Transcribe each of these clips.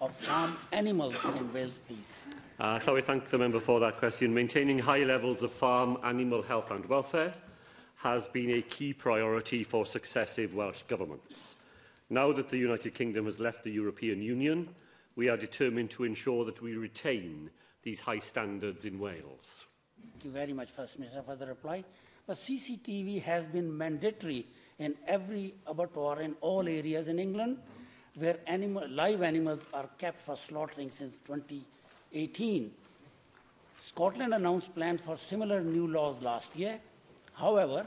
of farm animals in Wales, please? Uh, shall we thank the member for that question? Maintaining high levels of farm animal health and welfare has been a key priority for successive Welsh governments. Now that the United Kingdom has left the European Union, we are determined to ensure that we retain these high standards in Wales. Thank you very much, First Minister, for the reply. But CCTV has been mandatory in every abattoir in all areas in England where animal, live animals are kept for slaughtering since 20 18, Scotland announced plans for similar new laws last year. However,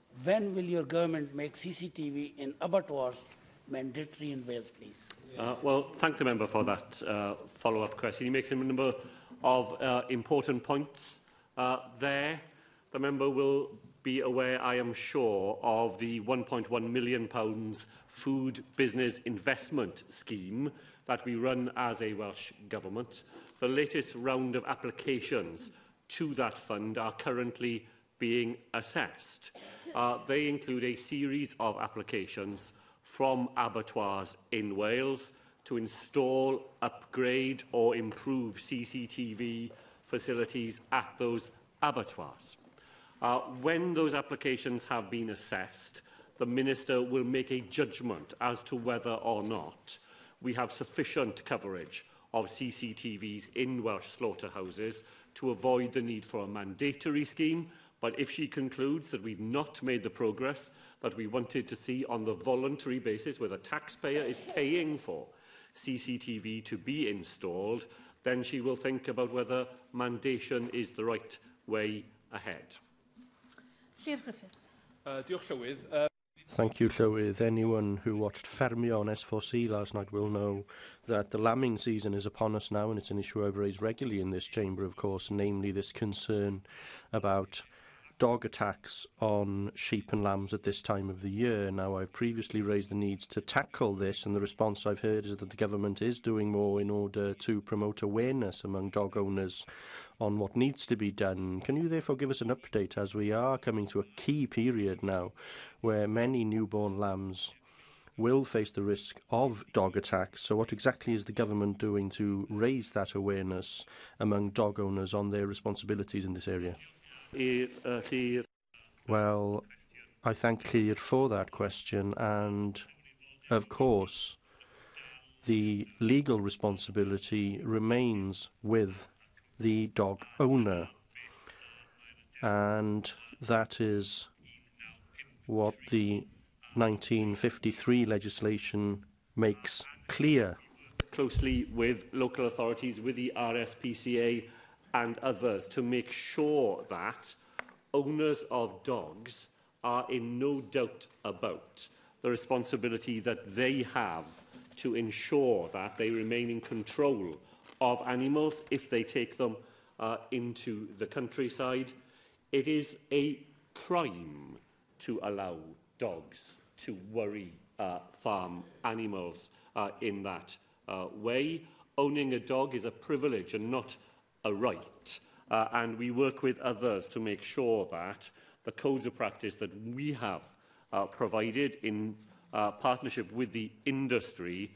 when will your government make CCTV in abattoirs mandatory in Wales, please? Uh, well, thank the member for that uh, follow-up question. He makes a number of uh, important points uh, there. The member will be aware, I am sure, of the £1.1 million pounds food business investment scheme that we run as a Welsh Government. The latest round of applications to that fund are currently being assessed. Uh, they include a series of applications from abattoirs in Wales to install, upgrade or improve CCTV facilities at those abattoirs. Uh, when those applications have been assessed, the Minister will make a judgment as to whether or not we have sufficient coverage of CCTVs in Welsh slaughterhouses to avoid the need for a mandatory scheme But if she concludes that we've not made the progress that we wanted to see on the voluntary basis where the taxpayer is paying for CCTV to be installed, then she will think about whether mandation is the right way ahead. Sir Griffith. Uh, diolch Llywydd. Uh... Thank you, Llywydd. Anyone who watched Fermio on S4C last night will know that the lambing season is upon us now, and it's an issue I've raised regularly in this chamber, of course, namely this concern about dog attacks on sheep and lambs at this time of the year. Now, I've previously raised the needs to tackle this, and the response I've heard is that the government is doing more in order to promote awareness among dog owners on what needs to be done. Can you therefore give us an update as we are coming to a key period now where many newborn lambs will face the risk of dog attacks. So, what exactly is the government doing to raise that awareness among dog owners on their responsibilities in this area? Uh, well, I thank Clear for that question. And of course, the legal responsibility remains with the dog owner. And that is what the 1953 legislation makes clear. Closely with local authorities, with the RSPCA and others to make sure that owners of dogs are in no doubt about the responsibility that they have to ensure that they remain in control of animals if they take them uh, into the countryside. It is a crime to allow dogs to worry uh, farm animals uh, in that uh, way. Owning a dog is a privilege and not a right. Uh, and we work with others to make sure that the codes of practice that we have uh, provided in uh, partnership with the industry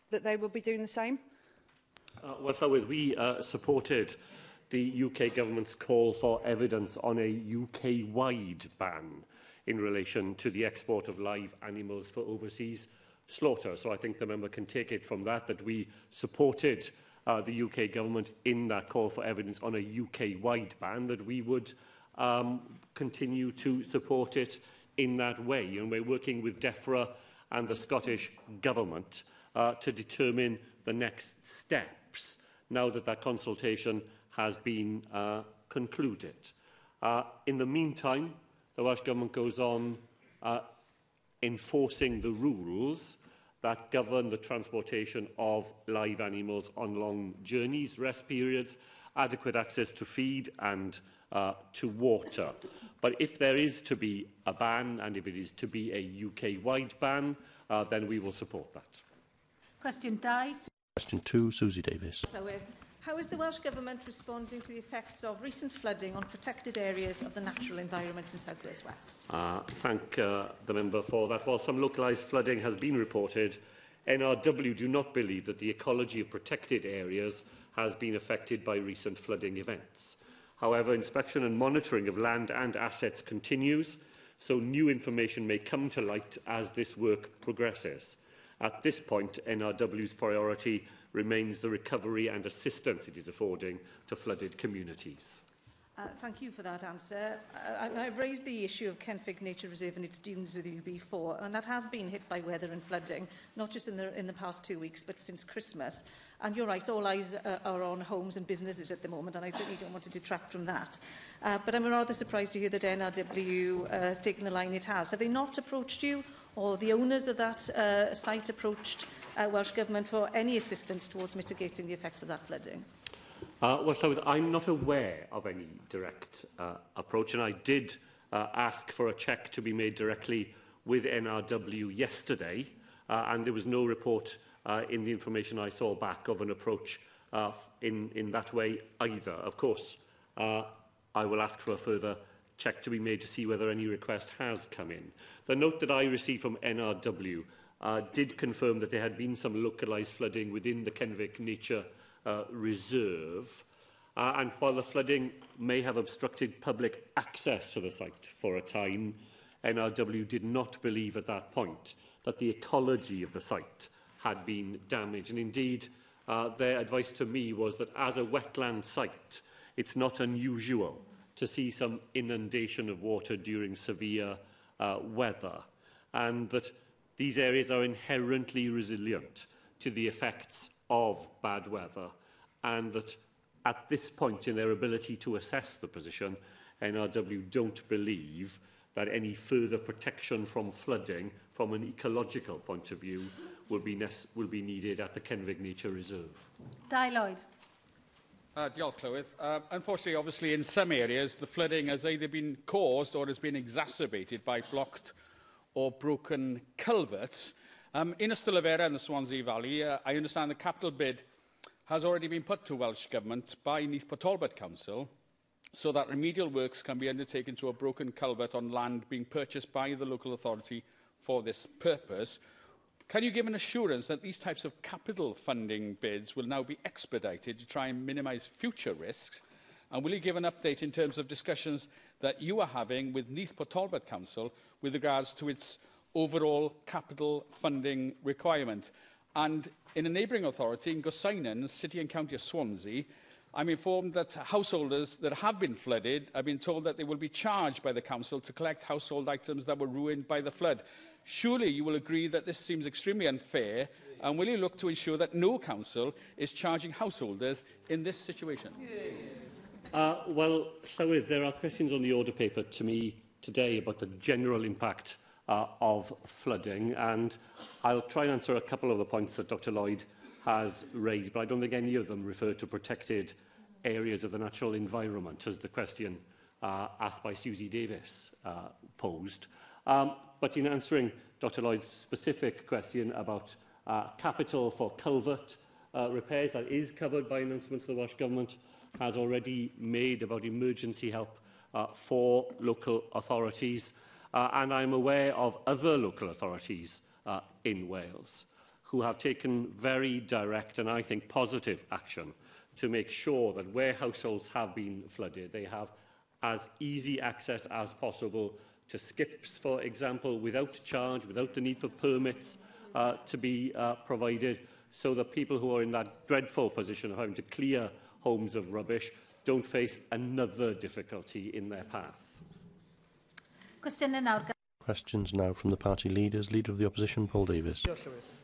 that they will be doing the same? Uh, well, Llywydd, we uh, supported the UK government's call for evidence on a UK-wide ban in relation to the export of live animals for overseas slaughter. So I think the member can take it from that that we supported uh, uh, the UK government in that call for evidence on a UK-wide ban, that we would um, continue to support it in that way. And we're working with DEFRA and the Scottish Government uh, to determine the next steps now that that consultation has been uh, concluded. Uh, in the meantime, the Welsh Government goes on uh, enforcing the rules that govern the transportation of live animals on long journeys, rest periods, adequate access to feed and uh, to water. But if there is to be a ban, and if it is to be a UK-wide ban, uh, then we will support that. Question 2. Question 2, Susie Davis. So, uh, How is the Welsh Government responding to the effects of recent flooding on protected areas of the natural environment in South Wales West? Uh, thank uh, the member for that. While some localised flooding has been reported, NRW do not believe that the ecology of protected areas has been affected by recent flooding events. However, inspection and monitoring of land and assets continues, so new information may come to light as this work progresses. At this point, NRW's priority remains the recovery and assistance it is affording to flooded communities. Uh, thank you for that answer. I, uh, I've raised the issue of Kenfig Nature Reserve and its dunes with you before, and that has been hit by weather and flooding, not just in the, in the past two weeks, but since Christmas. And you're right, all eyes uh, are on homes and businesses at the moment, and I certainly don't want to detract from that. Uh, but I'm rather surprised to hear that NRW uh, has taken the line it has. Have they not approached you, or the owners of that uh, site approached you? uh, Welsh Government for any assistance towards mitigating the effects of that flooding? Uh, well, Llywydd, I'm not aware of any direct uh, approach, and I did uh, ask for a check to be made directly with NRW yesterday, uh, and there was no report uh, in the information I saw back of an approach uh, in, in that way either. Of course, uh, I will ask for a further check to be made to see whether any request has come in. The note that I received from NRW uh, did confirm that there had been some localised flooding within the Kenvic Nature uh, Reserve. Uh, and while the flooding may have obstructed public access to the site for a time, NRW did not believe at that point that the ecology of the site had been damaged. And indeed, uh, their advice to me was that as a wetland site, it's not unusual to see some inundation of water during severe uh, weather. And that These areas are inherently resilient to the effects of bad weather and that at this point in their ability to assess the position, NRW don't believe that any further protection from flooding from an ecological point of view will be, will be needed at the Kenwig Nature Reserve. Di Lloyd. Uh, diolch, Clywydd. Uh, unfortunately, obviously, in some areas, the flooding has either been caused or has been exacerbated by blocked o broken culverts. Um, in Ystylafera in the Swansea Valley, uh, I understand the capital bid has already been put to Welsh Government by Neath Potolbert Council so that remedial works can be undertaken to a broken culvert on land being purchased by the local authority for this purpose. Can you give an assurance that these types of capital funding bids will now be expedited to try and minimise future risks? And will you give an update in terms of discussions that you are having with Neath Port Talbot Council with regards to its overall capital funding requirement. And in a neighbouring authority, in the City and County of Swansea, I'm informed that householders that have been flooded have been told that they will be charged by the council to collect household items that were ruined by the flood. Surely you will agree that this seems extremely unfair and will you look to ensure that no council is charging householders in this situation? Yeah. Uh, well, Llywydd, there are questions on the order paper to me today about the general impact uh, of flooding, and I'll try and answer a couple of the points that Dr Lloyd has raised, but I don't think any of them refer to protected areas of the natural environment, as the question uh, asked by Susie Davis uh, posed. Um, but in answering Dr Lloyd's specific question about uh, capital for culvert uh, repairs, that is covered by announcements of the Welsh Government, has already made about emergency help uh, for local authorities. Uh, and I'm aware of other local authorities uh, in Wales who have taken very direct and I think positive action to make sure that where households have been flooded, they have as easy access as possible to skips, for example, without charge, without the need for permits uh, to be uh, provided, so that people who are in that dreadful position of having to clear homes of rubbish don't face another difficulty in their path. Questions now from the party leaders. Leader of the Opposition, Paul Davies.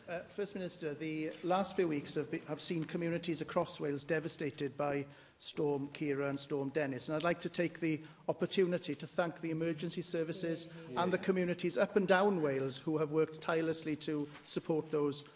Uh, First Minister, the last few weeks have, be, have seen communities across Wales devastated by Storm Kira and Storm Dennis. And I'd like to take the opportunity to thank the emergency services yeah. and the communities up and down Wales who have worked tirelessly to support those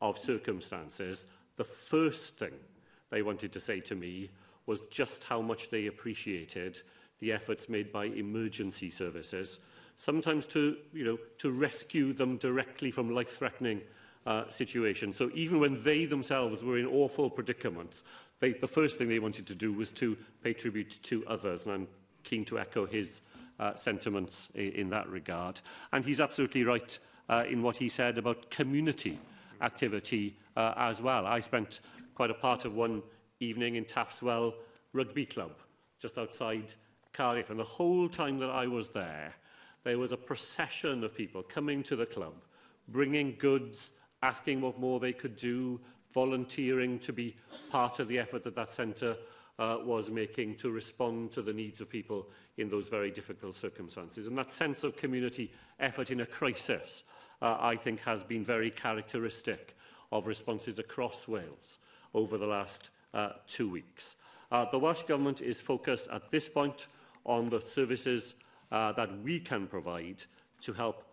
of circumstances, the first thing they wanted to say to me was just how much they appreciated the efforts made by emergency services, sometimes to, you know, to rescue them directly from life-threatening uh, situations. So even when they themselves were in awful predicaments, they, the first thing they wanted to do was to pay tribute to others, and I'm keen to echo his uh, sentiments in, in that regard. And he's absolutely right uh, in what he said about community activity uh, as well. I spent quite a part of one evening in Taftswell Rugby Club, just outside Cardiff. And the whole time that I was there, there was a procession of people coming to the club, bringing goods, asking what more they could do, volunteering to be part of the effort that that centre uh, was making to respond to the needs of people in those very difficult circumstances. And that sense of community effort in a crisis, uh, I think, has been very characteristic of responses across Wales over the last uh, two weeks. Uh, the Welsh Government is focused at this point on the services uh, that we can provide to help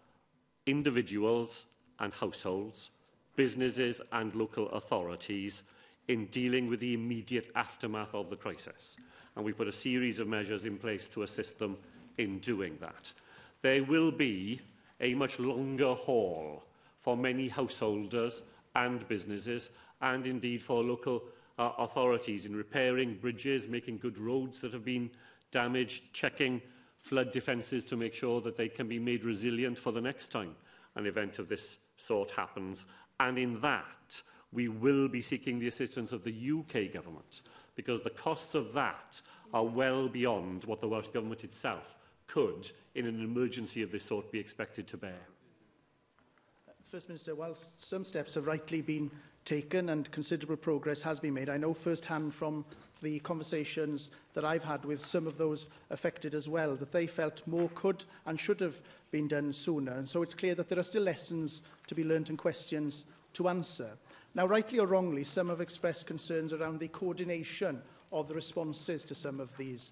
individuals and households, businesses and local authorities in dealing with the immediate aftermath of the crisis. And we put a series of measures in place to assist them in doing that. There will be a much longer haul for many householders and businesses and indeed for local uh, authorities in repairing bridges, making good roads that have been damaged, checking flood defences to make sure that they can be made resilient for the next time an event of this sort happens. And in that, we will be seeking the assistance of the UK government because the costs of that are well beyond what the Welsh Government itself could, in an emergency of this sort, be expected to bear. First Minister, whilst some steps have rightly been taken and considerable progress has been made. I know firsthand from the conversations that I've had with some of those affected as well, that they felt more could and should have been done sooner. And so it's clear that there are still lessons to be learnt and questions to answer. Now, rightly or wrongly, some have expressed concerns around the coordination of the responses to some of these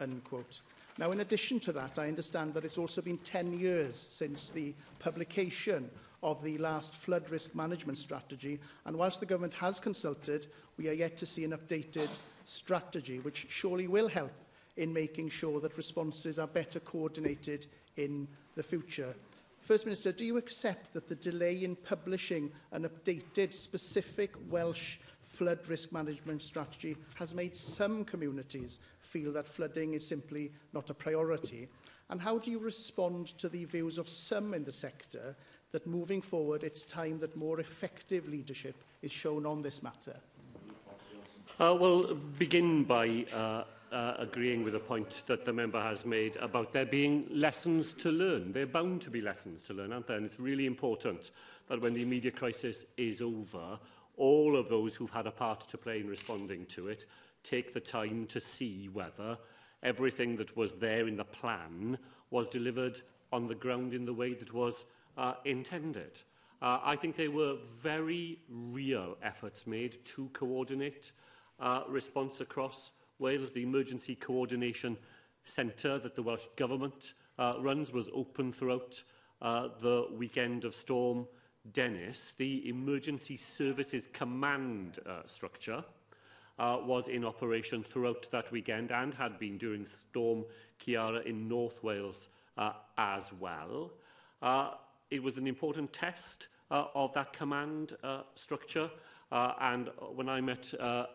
unquote. Now, in addition to that, I understand that it's also been 10 years since the publication of the last flood risk management strategy. And whilst the government has consulted, we are yet to see an updated strategy, which surely will help in making sure that responses are better coordinated in the future. First Minister, do you accept that the delay in publishing an updated specific Welsh flood risk management strategy has made some communities feel that flooding is simply not a priority? And how do you respond to the views of some in the sector that moving forward it's time that more effective leadership is shown on this matter? Uh, well, begin by uh, uh, agreeing with the point that the member has made about there being lessons to learn. There are bound to be lessons to learn, aren't there? And it's really important that when the immediate crisis is over, all of those who've had a part to play in responding to it take the time to see whether everything that was there in the plan was delivered on the ground in the way that was uh, intended. Uh, I think there were very real efforts made to coordinate uh, response across Wales, the Emergency Coordination Centre that the Welsh Government uh, runs was open throughout uh, the weekend of Storm Dennis. The Emergency Services Command uh, structure uh, was in operation throughout that weekend and had been during Storm Ciara in North Wales uh, as well. Uh, it was an important test uh, of that command uh, structure uh, and when I met uh,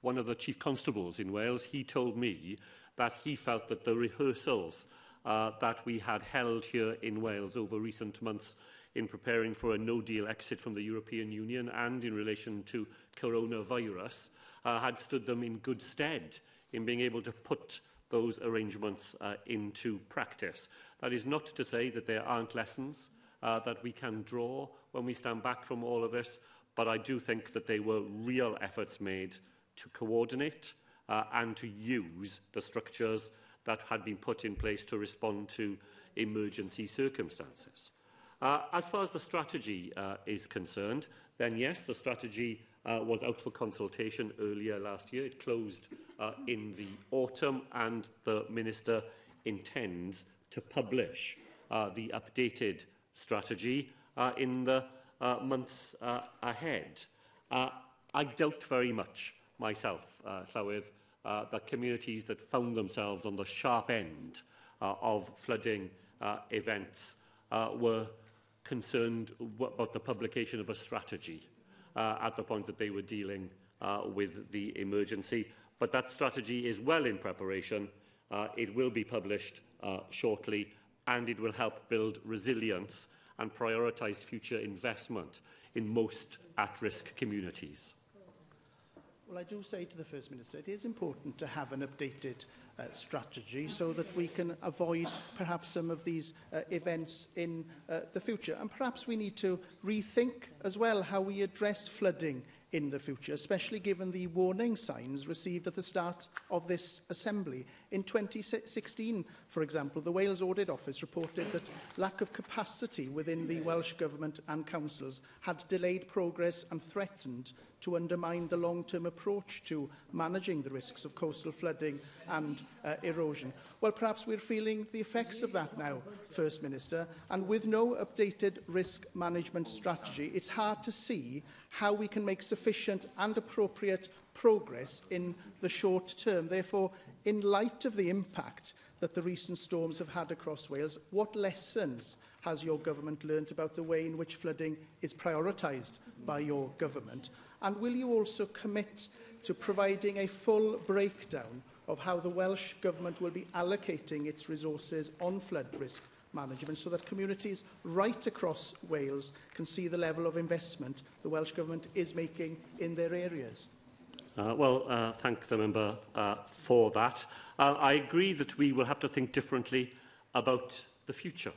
one of the chief constables in Wales, he told me that he felt that the rehearsals uh, that we had held here in Wales over recent months in preparing for a no-deal exit from the European Union and in relation to coronavirus uh, had stood them in good stead in being able to put those arrangements uh, into practice. That is not to say that there aren't lessons uh, that we can draw when we stand back from all of this, but I do think that they were real efforts made to coordinate uh, and to use the structures that had been put in place to respond to emergency circumstances. Uh, as far as the strategy uh, is concerned, then yes, the strategy uh, was out for consultation earlier last year. It closed uh, in the autumn, and the Minister intends to publish uh, the updated strategy uh, in the uh, months uh, ahead. Uh, I doubt very much myself, uh, Llywydd, uh, the communities that found themselves on the sharp end uh, of flooding uh, events uh, were concerned about the publication of a strategy uh, at the point that they were dealing uh, with the emergency. But that strategy is well in preparation. Uh, it will be published uh, shortly and it will help build resilience and prioritise future investment in most at-risk communities. Well, I do say to the First Minister, it is important to have an updated uh, strategy so that we can avoid perhaps some of these uh, events in uh, the future. And perhaps we need to rethink as well how we address flooding in the future, especially given the warning signs received at the start of this Assembly. In 2016, for example, the Wales Audit Office reported that lack of capacity within the Welsh Government and councils had delayed progress and threatened to undermine the long-term approach to managing the risks of coastal flooding and uh, erosion. Well, perhaps we're feeling the effects of that now, First Minister, and with no updated risk management strategy, it's hard to see how we can make sufficient and appropriate progress in the short term. Therefore, in light of the impact that the recent storms have had across Wales, what lessons has your government learnt about the way in which flooding is prioritised by your government? And will you also commit to providing a full breakdown of how the Welsh Government will be allocating its resources on flood risk management so that communities right across Wales can see the level of investment the Welsh Government is making in their areas. Uh, well, uh, thank the member uh, for that. Uh, I agree that we will have to think differently about the future.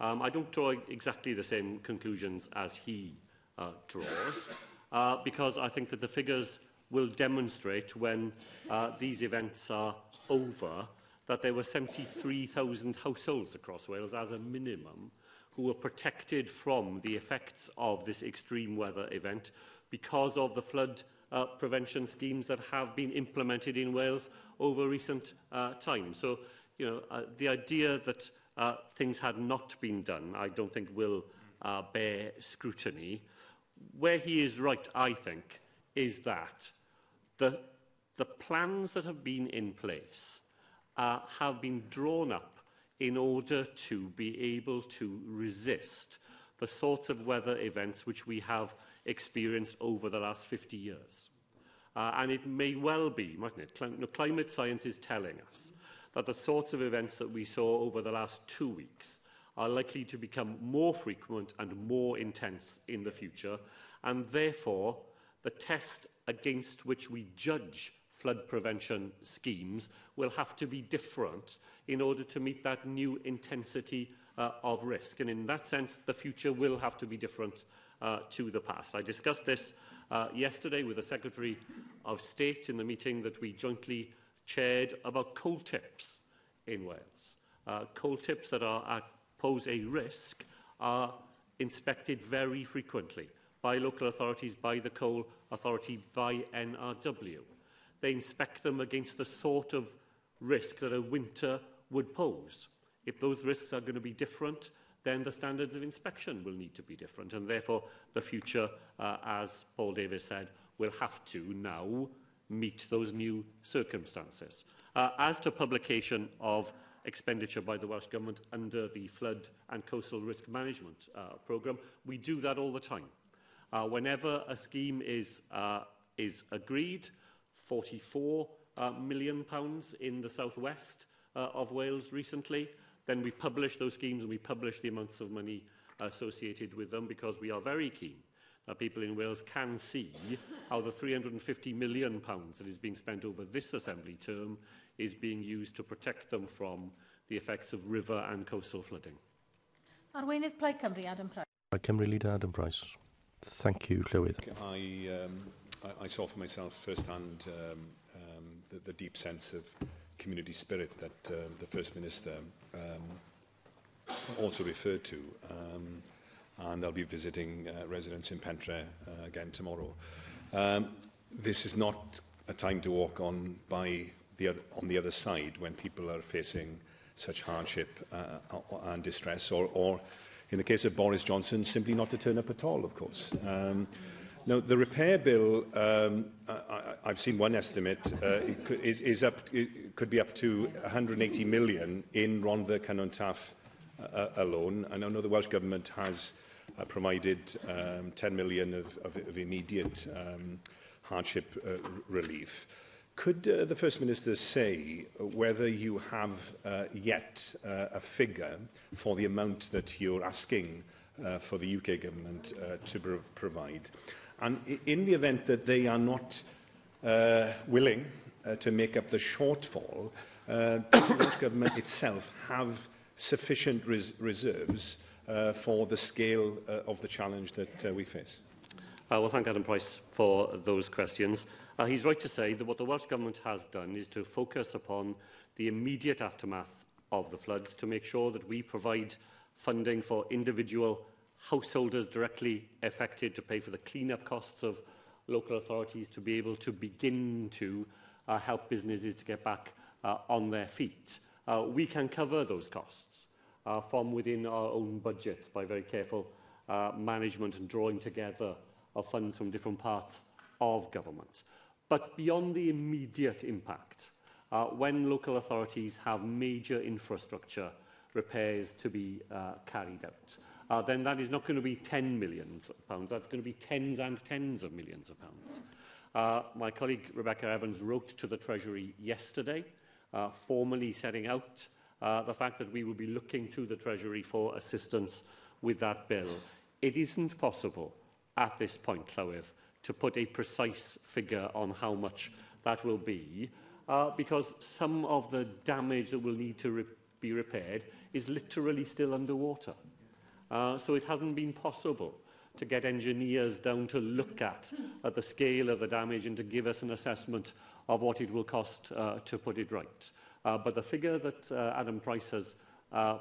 Um, I don't draw exactly the same conclusions as he uh, draws, uh, because I think that the figures will demonstrate when uh, these events are over that there were 73,000 households across Wales as a minimum who were protected from the effects of this extreme weather event because of the flood uh, prevention schemes that have been implemented in Wales over recent uh, times. So, you know, uh, the idea that uh, things had not been done, I don't think will uh, bear scrutiny. Where he is right, I think, is that the, the plans that have been in place uh, have been drawn up in order to be able to resist the sorts of weather events which we have experienced over the last 50 years. Uh, and it may well be, mightn't it? Clim no, climate science is telling us that the sorts of events that we saw over the last two weeks are likely to become more frequent and more intense in the future, and therefore the test against which we judge flood prevention schemes will have to be different in order to meet that new intensity uh, of risk. And in that sense, the future will have to be different uh, to the past. I discussed this uh, yesterday with the Secretary of State in the meeting that we jointly chaired about coal tips in Wales. Uh, coal tips that are, are pose a risk are inspected very frequently by local authorities, by the coal authority, by NRW they inspect them against the sort of risk that a winter would pose. If those risks are going to be different, then the standards of inspection will need to be different. And therefore, the future, uh, as Paul Davis said, will have to now meet those new circumstances. Uh, as to publication of expenditure by the Welsh Government under the Flood and Coastal Risk Management uh, Programme, we do that all the time. Uh, whenever a scheme is, uh, is agreed, 44 uh, million pounds in the southwest uh, of Wales recently. Then we publish those schemes and we publish the amounts of money associated with them because we are very keen that people in Wales can see how the 350 million pounds that is being spent over this assembly term is being used to protect them from the effects of river and coastal flooding. Arweinydd Plaid Cymru, Adam Price. Plaid Cymru leader Adam Price. Thank you, Llywydd. I um, I, I saw for myself firsthand um, um, the, the deep sense of community spirit that uh, the First Minister um, also referred to. Um, and I'll be visiting uh, residents in Pentre uh, again tomorrow. Um, this is not a time to walk on by the other, on the other side when people are facing such hardship uh, and distress or, or in the case of Boris Johnson simply not to turn up at all of course um, Now, the repair bill, um, I, I, I've seen one estimate, uh, is, is up, it could be up to 180 million in Rhondda Cynon Taff uh, uh, alone. And I know the Welsh Government has uh, provided um, 10 million of, of, of immediate um, hardship uh, relief. Could uh, the First Minister say whether you have uh, yet uh, a figure for the amount that you're asking uh, for the UK government uh, to prov provide? And in the event that they are not uh, willing uh, to make up the shortfall, uh, the British Government itself have sufficient res reserves uh, for the scale uh, of the challenge that uh, we face? Uh, well, thank Adam Price for those questions. Uh, he's right to say that what the Welsh Government has done is to focus upon the immediate aftermath of the floods to make sure that we provide funding for individual householders directly affected to pay for the clean-up costs of local authorities to be able to begin to uh, help businesses to get back uh, on their feet. Uh, we can cover those costs uh, from within our own budgets by very careful uh, management and drawing together of funds from different parts of government. But beyond the immediate impact, uh, when local authorities have major infrastructure repairs to be uh, carried out, uh, then that is not going to be 10 million pounds. That's going to be tens and tens of millions of pounds. Uh, my colleague Rebecca Evans wrote to the Treasury yesterday, uh, formally setting out uh, the fact that we will be looking to the Treasury for assistance with that bill. It isn't possible at this point, Llywydd, to put a precise figure on how much that will be, uh, because some of the damage that will need to re be repaired is literally still underwater. Uh, so it hasn't been possible to get engineers down to look at, at the scale of the damage and to give us an assessment of what it will cost uh, to put it right. Uh, but the figure that uh, Adam Price has uh,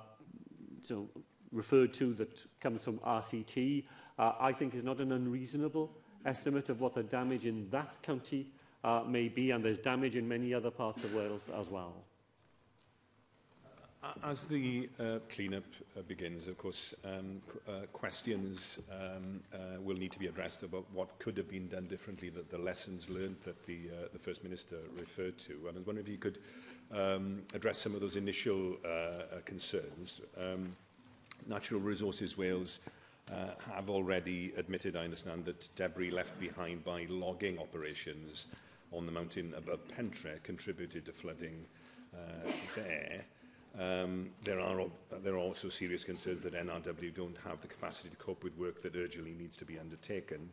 so referred to that comes from RCT, uh, I think is not an unreasonable estimate of what the damage in that county uh, may be, and there's damage in many other parts of Wales as well. As the uh, cleanup uh, begins, of course, um, uh, questions um, uh, will need to be addressed about what could have been done differently, that the lessons learned that the, uh, the First Minister referred to. And I was wondering if you could um, address some of those initial uh, uh, concerns. Um, Natural Resources Wales uh, have already admitted, I understand, that debris left behind by logging operations on the mountain above Pentre contributed to flooding uh, there. Um, there, are, there are also serious concerns that NRW don't have the capacity to cope with work that urgently needs to be undertaken.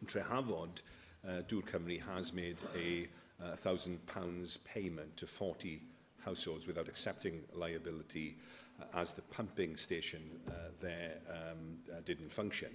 In Trehavod, uh, Dŵr Cymru has made a uh, £1,000 payment to 40 households without accepting liability uh, as the pumping station uh, there um, uh, didn't function.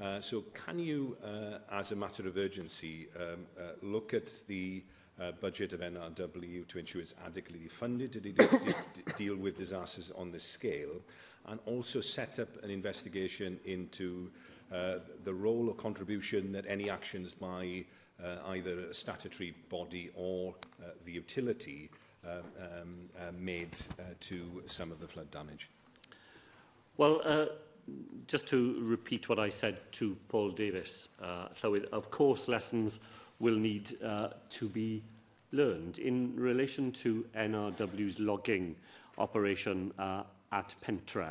Uh, so can you, uh, as a matter of urgency, um, uh, look at the uh, uh, budget of NRW to ensure it's adequately funded to de de de deal with disasters on this scale, and also set up an investigation into uh, the role or contribution that any actions by uh, either a statutory body or uh, the utility um, um, uh, made uh, to some of the flood damage. Well, uh, just to repeat what I said to Paul Davis, uh, of course lessons will need uh, to be learned in relation to NRW's logging operation uh, at Pentra.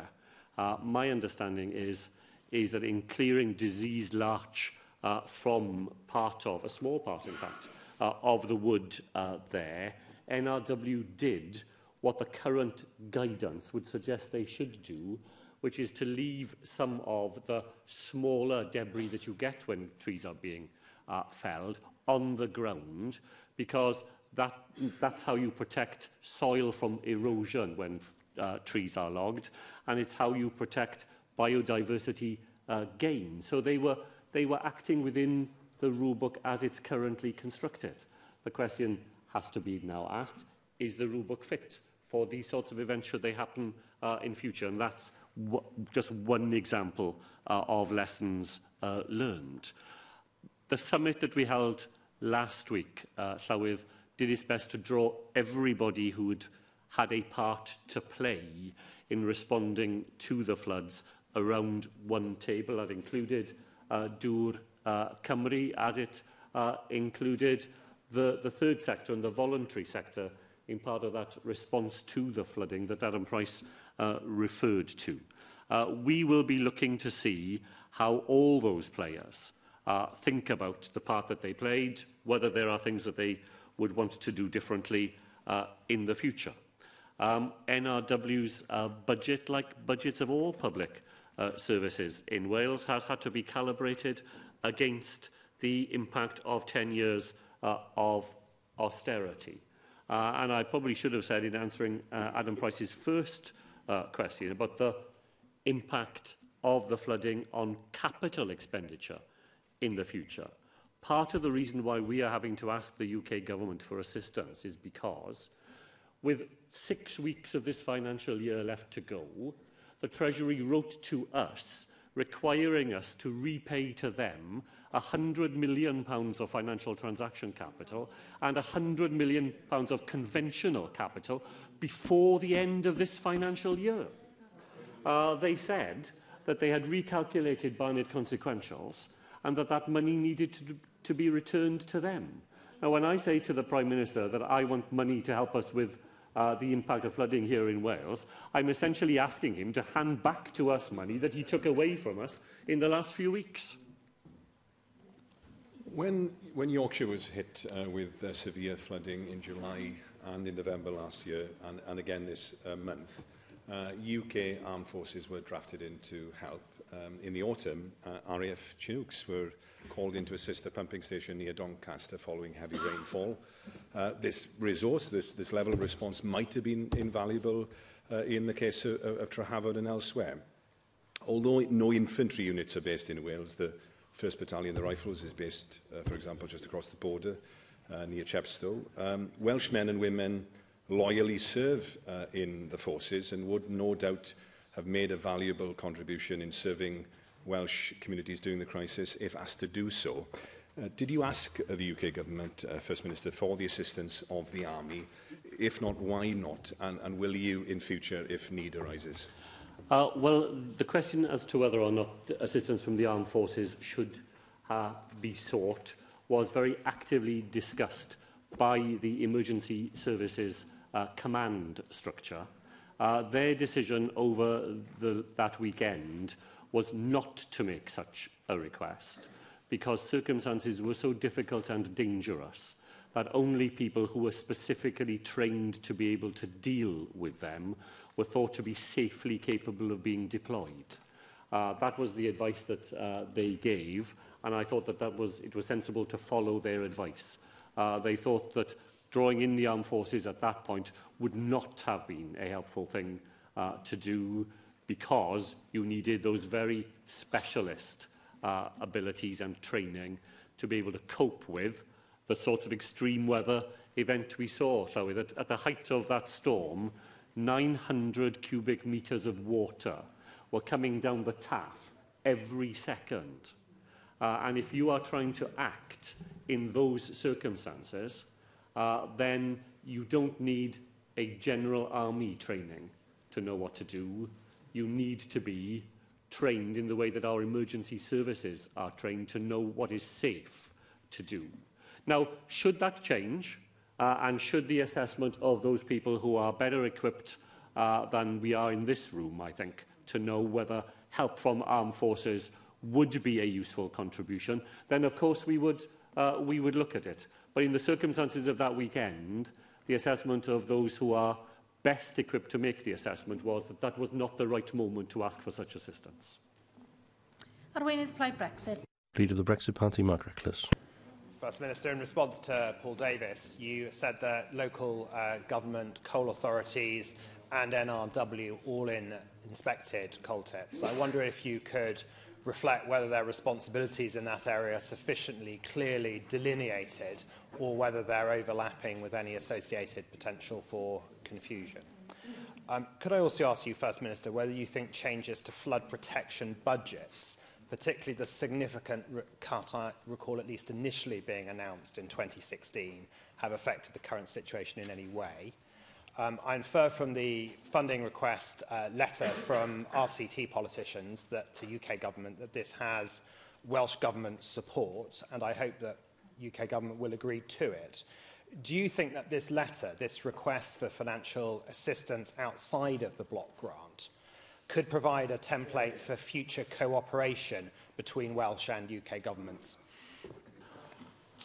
Uh, my understanding is, is that in clearing disease larch uh, from part of, a small part in fact, uh, of the wood uh, there, NRW did what the current guidance would suggest they should do, which is to leave some of the smaller debris that you get when trees are being uh, felled on the ground because that, that's how you protect soil from erosion when uh, trees are logged, and it's how you protect biodiversity uh, gain. So they were, they were acting within the rule book as it's currently constructed. The question has to be now asked, is the rule book fit for these sorts of events should they happen uh, in future? And that's just one example uh, of lessons uh, learned. The summit that we held last week, uh, Llywydd did his best to draw everybody who had had a part to play in responding to the floods around one table. That included uh, Dŵr uh, Cymru, as it uh, included the, the third sector and the voluntary sector in part of that response to the flooding that Adam Price uh, referred to. Uh, we will be looking to see how all those players – uh, think about the part that they played, whether there are things that they would want to do differently uh, in the future. Um, NRW's uh, budget, like budgets of all public uh, services in Wales, has had to be calibrated against the impact of 10 years uh, of austerity. Uh, and I probably should have said in answering uh, Adam Price's first uh, question about the impact of the flooding on capital expenditure in the future. Part of the reason why we are having to ask the UK government for assistance is because with six weeks of this financial year left to go, the Treasury wrote to us requiring us to repay to them £100 million pounds of financial transaction capital and £100 million pounds of conventional capital before the end of this financial year. Uh, they said that they had recalculated Barnett consequentials and that that money needed to, to be returned to them. Now, when I say to the Prime Minister that I want money to help us with uh, the impact of flooding here in Wales, I'm essentially asking him to hand back to us money that he took away from us in the last few weeks. When, when Yorkshire was hit uh, with uh, severe flooding in July and in November last year and, and again this uh, month, uh, UK armed forces were drafted in to help um, in the autumn, uh, RAF Chinooks were called in to assist the pumping station near Doncaster following heavy rainfall. Uh, this resource, this, this level of response might have been invaluable uh, in the case of, of, of Trehafod and elsewhere. Although no infantry units are based in Wales, the 1st Battalion, the Rifles, is based, uh, for example, just across the border uh, near Chepstow. Um, Welsh men and women loyally serve uh, in the forces and would no doubt have made a valuable contribution in serving Welsh communities during the crisis, if asked to do so. Uh, did you ask uh, the UK government, uh, First Minister, for the assistance of the army? If not, why not? And, and will you in future, if need arises? Uh, well, the question as to whether or not assistance from the armed forces should uh, be sought was very actively discussed by the Emergency Services uh, Command structure. Uh, their decision over the, that weekend was not to make such a request because circumstances were so difficult and dangerous that only people who were specifically trained to be able to deal with them were thought to be safely capable of being deployed. Uh, that was the advice that uh, they gave, and I thought that, that was, it was sensible to follow their advice. Uh, they thought that drawing in the armed forces at that point would not have been a helpful thing uh, to do because you needed those very specialist uh, abilities and training to be able to cope with the sorts of extreme weather event we saw, So At, at the height of that storm, 900 cubic metres of water were coming down the Taff every second. Uh, and if you are trying to act in those circumstances, uh, then you don't need a general army training to know what to do. You need to be trained in the way that our emergency services are trained to know what is safe to do. Now, should that change, uh, and should the assessment of those people who are better equipped uh, than we are in this room, I think, to know whether help from armed forces would be a useful contribution, then of course we would, uh, we would look at it. But in the circumstances of that weekend, the assessment of those who are best equipped to make the assessment was that that was not the right moment to ask for such assistance. Arweinydd Plaid Brexit. Leader of the Brexit Party, Mark Reckless. First Minister, in response to Paul Davis, you said that local uh, government, coal authorities and NRW all in inspected coal tips. I wonder if you could reflect whether their responsibilities in that area are sufficiently clearly delineated or whether they're overlapping with any associated potential for confusion. Um, could I also ask you, First Minister, whether you think changes to flood protection budgets, particularly the significant cut I recall at least initially being announced in 2016, have affected the current situation in any way? Um, I infer from the funding request uh, letter from RCT politicians that to UK government that this has Welsh government support, and I hope that UK government will agree to it. Do you think that this letter, this request for financial assistance outside of the block grant, could provide a template for future cooperation between Welsh and UK governments?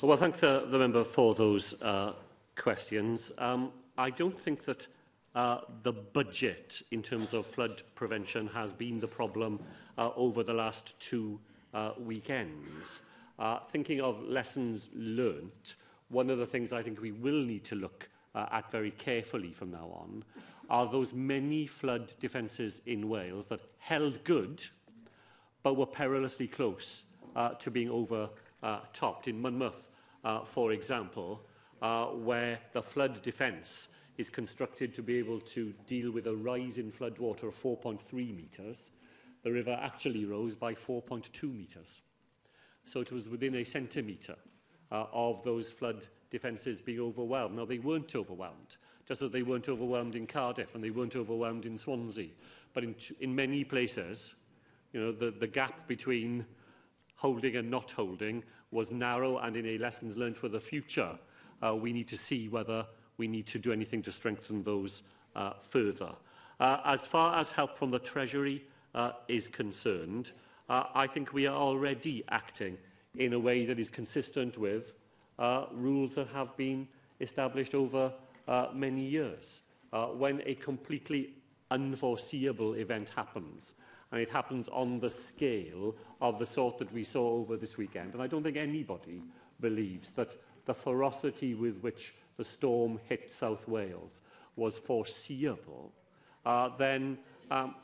Well, I thank the, the member for those uh, questions. Um, I don't think that uh, the budget in terms of flood prevention has been the problem uh, over the last two uh, weekends. Uh, thinking of lessons learnt, one of the things I think we will need to look uh, at very carefully from now on are those many flood defences in Wales that held good but were perilously close uh, to being over uh, topped in Monmouth, uh, for example, uh, where the flood defence is constructed to be able to deal with a rise in flood water of 4.3 metres. The river actually rose by 4.2 metres. So it was within a centimetre uh, of those flood defences being overwhelmed. Now, they weren't overwhelmed, just as they weren't overwhelmed in Cardiff and they weren't overwhelmed in Swansea. But in, in many places, you know, the, the gap between holding and not holding was narrow and in a lessons learned for the future uh, we need to see whether we need to do anything to strengthen those uh, further. Uh, as far as help from the Treasury uh, is concerned, uh, I think we are already acting in a way that is consistent with uh, rules that have been established over uh, many years. Uh, when a completely unforeseeable event happens, and it happens on the scale of the sort that we saw over this weekend, and I don't think anybody believes that the ferocity with which the storm hit South Wales was foreseeable, uh, then um,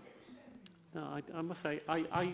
no, I, I must say, I, I,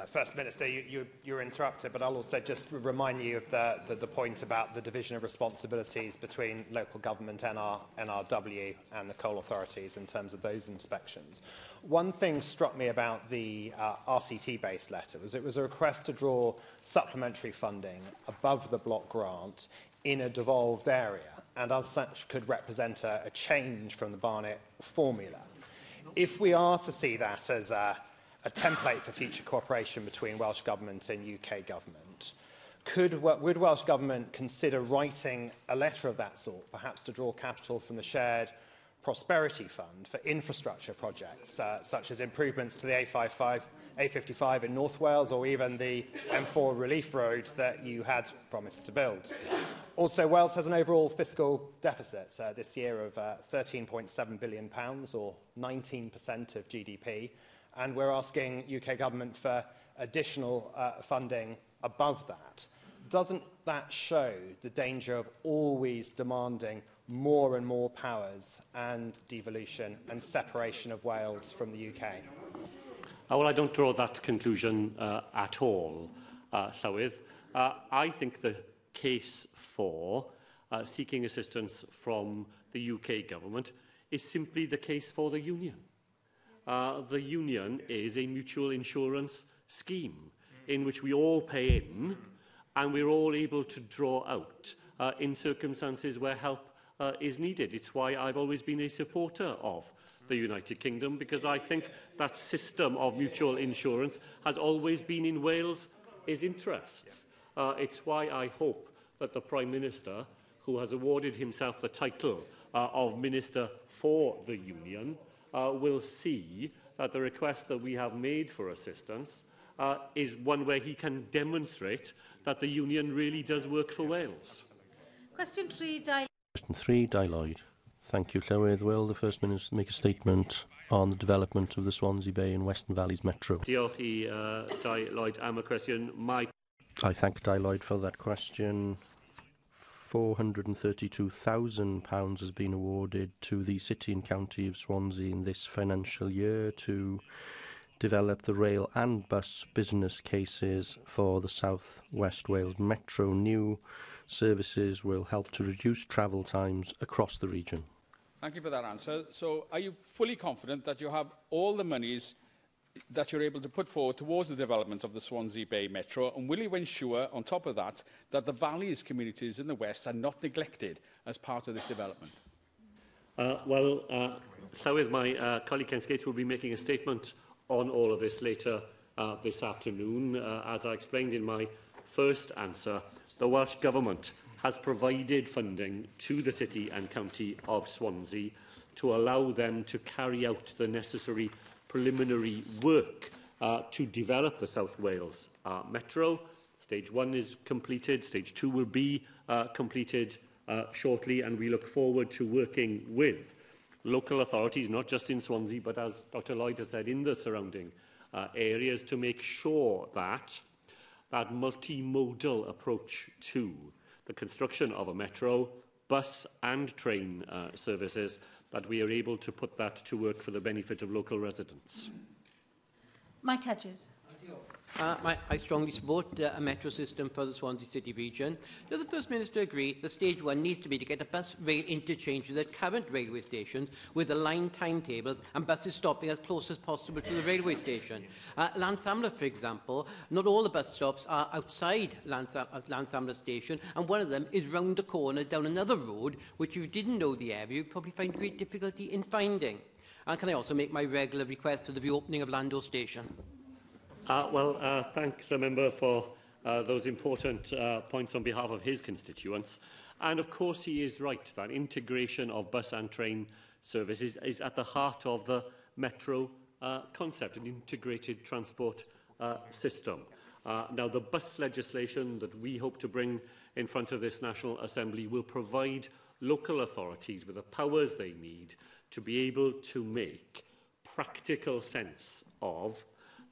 Uh, First Minister, you, you, you're interrupted, but I'll also just remind you of the, the, the point about the division of responsibilities between local government, NR, NRW and the coal authorities in terms of those inspections. One thing struck me about the uh, RCT-based letter was it was a request to draw supplementary funding above the block grant in a devolved area and as such could represent a, a change from the Barnett formula. If we are to see that as a, a template for future cooperation between Welsh Government and UK Government, could, would Welsh Government consider writing a letter of that sort, perhaps to draw capital from the shared Prosperity Fund for infrastructure projects, uh, such as improvements to the A55 A55 in North Wales or even the M4 relief road that you had promised to build. Also, Wales has an overall fiscal deficit uh, this year of uh, £13.7 billion pounds, or 19% of GDP, and we're asking UK government for additional uh, funding above that. Doesn't that show the danger of always demanding more and more powers and devolution and separation of Wales from the UK? Uh, well, I don't draw that conclusion uh, at all, uh, Llywydd. Uh, I think the case for uh, seeking assistance from the UK government is simply the case for the union. Uh, the union is a mutual insurance scheme in which we all pay in and we're all able to draw out uh, in circumstances where help uh, is needed. It's why I've always been a supporter of the United Kingdom because I think that system of mutual insurance has always been in Wales' interests. Uh, it's why I hope that the Prime Minister, who has awarded himself the title uh, of Minister for the Union, uh, will see that the request that we have made for assistance uh, is one where he can demonstrate that the union really does work for Wales. Question 3, Di Question 3, Di Lloyd. Thank you, Llywydd. Will the First Minister make a statement on the development of the Swansea Bay and Western Valleys Metro? Diolch i uh, Dai Lloyd am y cwestiwn. I thank Dai Lloyd for that question. £432,000 has been awarded to the City and County of Swansea in this financial year to develop the rail and bus business cases for the South West Wales Metro. New services will help to reduce travel times across the region. Thank you for that answer. So are you fully confident that you have all the monies that you're able to put forward towards the development of the Swansea Bay Metro? And will you ensure, on top of that, that the valleys communities in the West are not neglected as part of this development? Uh, well, uh, Llywydd, my uh, colleague Ken Skates will be making a statement on all of this later uh, this afternoon. Uh, as I explained in my first answer, the Welsh Government has provided funding to the City and County of Swansea to allow them to carry out the necessary preliminary work uh, to develop the South Wales uh, Metro. Stage one is completed, stage two will be uh, completed uh, shortly, and we look forward to working with local authorities, not just in Swansea, but as Dr Lloyd has said, in the surrounding uh, areas to make sure that that multimodal approach to the construction of a metro, bus and train uh, services, that we are able to put that to work for the benefit of local residents. Mike Hedges. Uh, my, I strongly support uh, a metro system for the Swansea City region. Does the First Minister agree that stage one needs to be to get a bus rail interchange the current railway stations with line timetables and buses stopping as close as possible to the railway station? Uh, Lansamler, for example, not all the bus stops are outside Lansamler uh, station and one of them is round the corner down another road which you didn't know the area you'd probably find great difficulty in finding. And can I also make my regular request for the reopening of Lando station? Uh, well, uh, thank the member for uh, those important uh, points on behalf of his constituents. And of course, he is right that integration of bus and train services is at the heart of the metro uh, concept, an integrated transport uh, system. Uh, now, the bus legislation that we hope to bring in front of this National Assembly will provide local authorities with the powers they need to be able to make practical sense of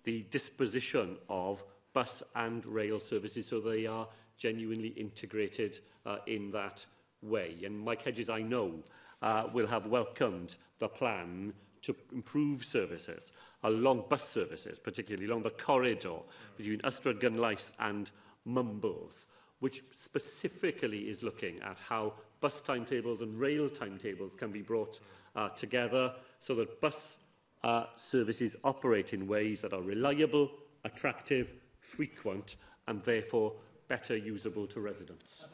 the disposition of bus and rail services so they are genuinely integrated uh, in that way. And Mike Hedges, I know, uh, will have welcomed the plan to improve services along bus services, particularly along the corridor between Ystrad Gynlais and Mumbles, which specifically is looking at how bus timetables and rail timetables can be brought uh, together so that bus uh, services operate in ways that are reliable, attractive, frequent and therefore better usable to residents.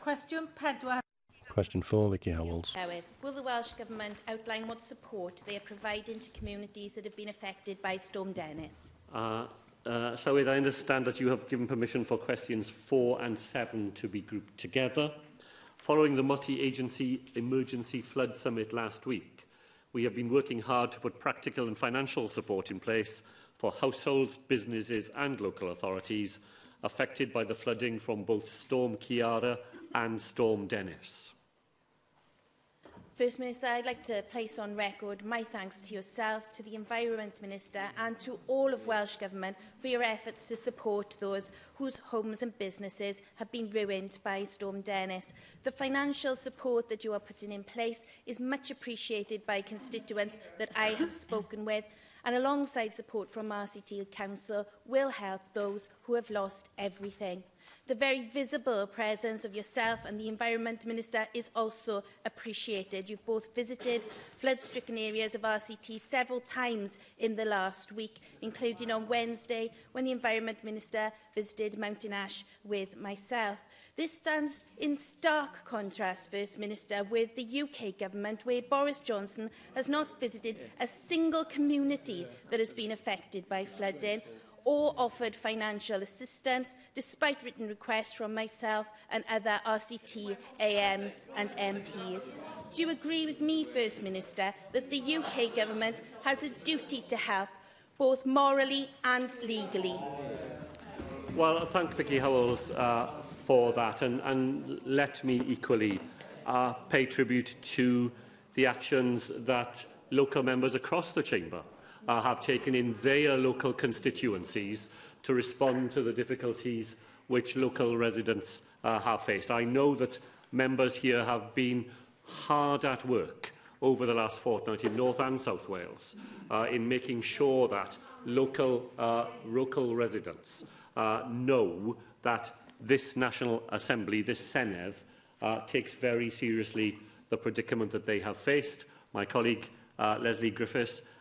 Question pedwar. Question 4, Vicky Howells. Will the Welsh Government outline what support they are providing to communities that have been affected by Storm Dennis? Uh, uh, Llywyd, I understand that you have given permission for questions 4 and 7 to be grouped together. Following the multi-agency emergency flood summit last week, we have been working hard to put practical and financial support in place for households, businesses and local authorities affected by the flooding from both Storm Kiara and Storm Dennis. First Minister, I'd like to place on record my thanks to yourself, to the Environment Minister and to all of Welsh Government for your efforts to support those whose homes and businesses have been ruined by Storm Dennis. The financial support that you are putting in place is much appreciated by constituents that I have spoken with and alongside support from RCT Council will help those who have lost everything the very visible presence of yourself and the Environment Minister is also appreciated. You've both visited flood-stricken areas of RCT several times in the last week, including on Wednesday when the Environment Minister visited Mountain Ash with myself. This stands in stark contrast, First Minister, with the UK government, where Boris Johnson has not visited a single community that has been affected by flooding, or offered financial assistance, despite written requests from myself and other RCT AMs and MPs. Do you agree with me, First Minister, that the UK Government has a duty to help, both morally and legally? Well, I thank Vicky Howells uh, for that, and, and let me equally uh, pay tribute to the actions that local members across the chamber uh, have taken in their local constituencies to respond to the difficulties which local residents uh, have faced. I know that members here have been hard at work over the last fortnight in North and South Wales uh, in making sure that local, uh, local residents uh, know that this National Assembly, this Senedd, uh, takes very seriously the predicament that they have faced. My colleague uh, Leslie Griffiths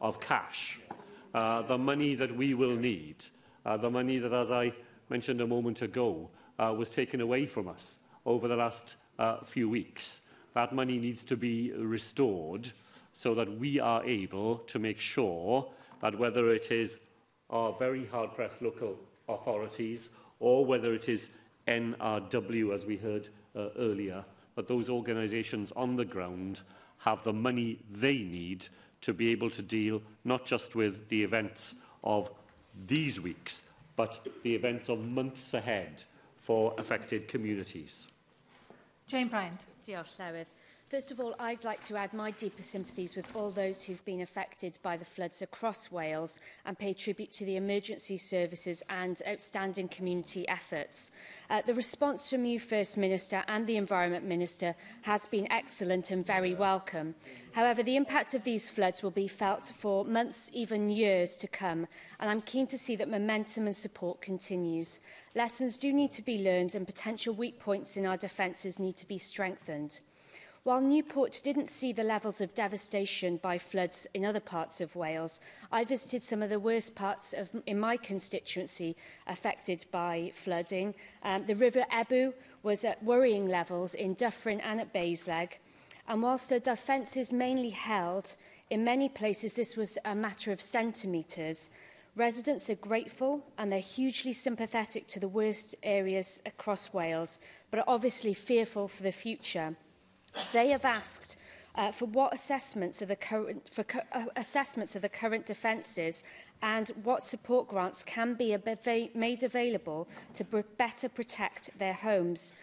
of cash uh, the money that we will need, uh, the money that, as I mentioned a moment ago, uh, was taken away from us over the last uh, few weeks. That money needs to be restored so that we are able to make sure that whether it is our very hard-pressed local authorities or whether it is NRW, as we heard uh, earlier, that those organisations on the ground have the money they need to be able to deal not just with the events of these weeks, but the events of months ahead for affected communities. Jane Bryant. Diolch, Llewydd. First of all, I'd like to add my deepest sympathies with all those who've been affected by the floods across Wales and pay tribute to the emergency services and outstanding community efforts. Uh, the response from you, First Minister, and the Environment Minister has been excellent and very welcome. However, the impact of these floods will be felt for months, even years to come, and I'm keen to see that momentum and support continues. Lessons do need to be learned and potential weak points in our defences need to be strengthened. While Newport didn't see the levels of devastation by floods in other parts of Wales, I visited some of the worst parts of, in my constituency affected by flooding. Um, the River Ebu was at worrying levels in Dufferin and at Baysleg. And whilst the defences mainly held, in many places this was a matter of centimetres. Residents are grateful and they're hugely sympathetic to the worst areas across Wales, but are obviously fearful for the future. They have asked uh, for what assessments of the current for uh, assessments of the current defences and what support grants can be av made available to better protect their homes.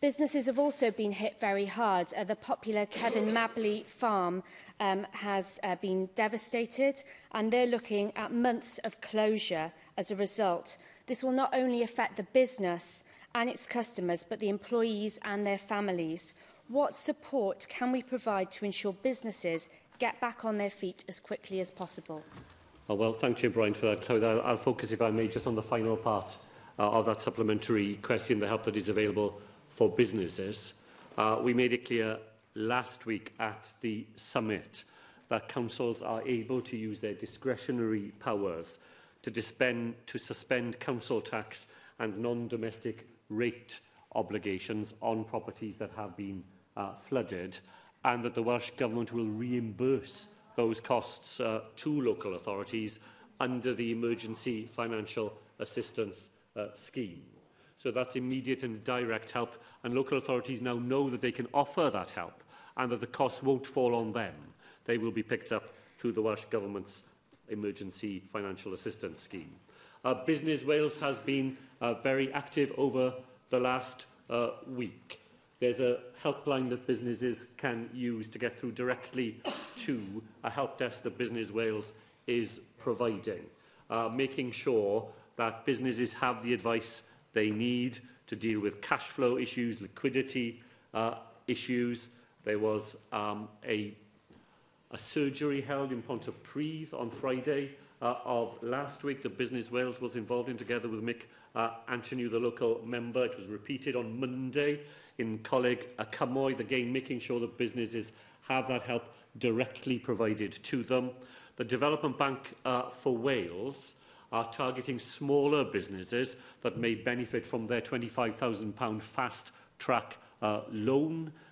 Businesses have also been hit very hard. Uh, the popular Kevin Mabley farm um, has uh, been devastated and they're looking at months of closure as a result. This will not only affect the business and its customers, but the employees and their families. What support can we provide to ensure businesses get back on their feet as quickly as possible? Oh, well, thank you, Brian, for that, Cloud. I'll, I'll focus, if I may, just on the final part uh, of that supplementary question, the help that is available for businesses. Uh, we made it clear last week at the summit that councils are able to use their discretionary powers to, dispend, to suspend council tax and non-domestic rate obligations on properties that have been uh, flooded and that the Welsh Government will reimburse those costs uh, to local authorities under the Emergency Financial Assistance uh, Scheme. So that's immediate and direct help, and local authorities now know that they can offer that help and that the costs won't fall on them. They will be picked up through the Welsh Government's Emergency Financial Assistance Scheme. Uh, Business Wales has been uh, very active over the last uh, week. There's a helpline that businesses can use to get through directly to a help desk that Business Wales is providing, uh, making sure that businesses have the advice they need to deal with cash flow issues, liquidity uh, issues. There was um, a, a surgery held in Pontypridd on Friday uh, of last week that Business Wales was involved in together with Mick uh, Anthony, the local member. It was repeated on Monday. in colleague a Camoid, again, making sure that businesses have that help directly provided to them. The Development Bank uh, for Wales are targeting smaller businesses that may benefit from their £25,000 fast track uh, loan.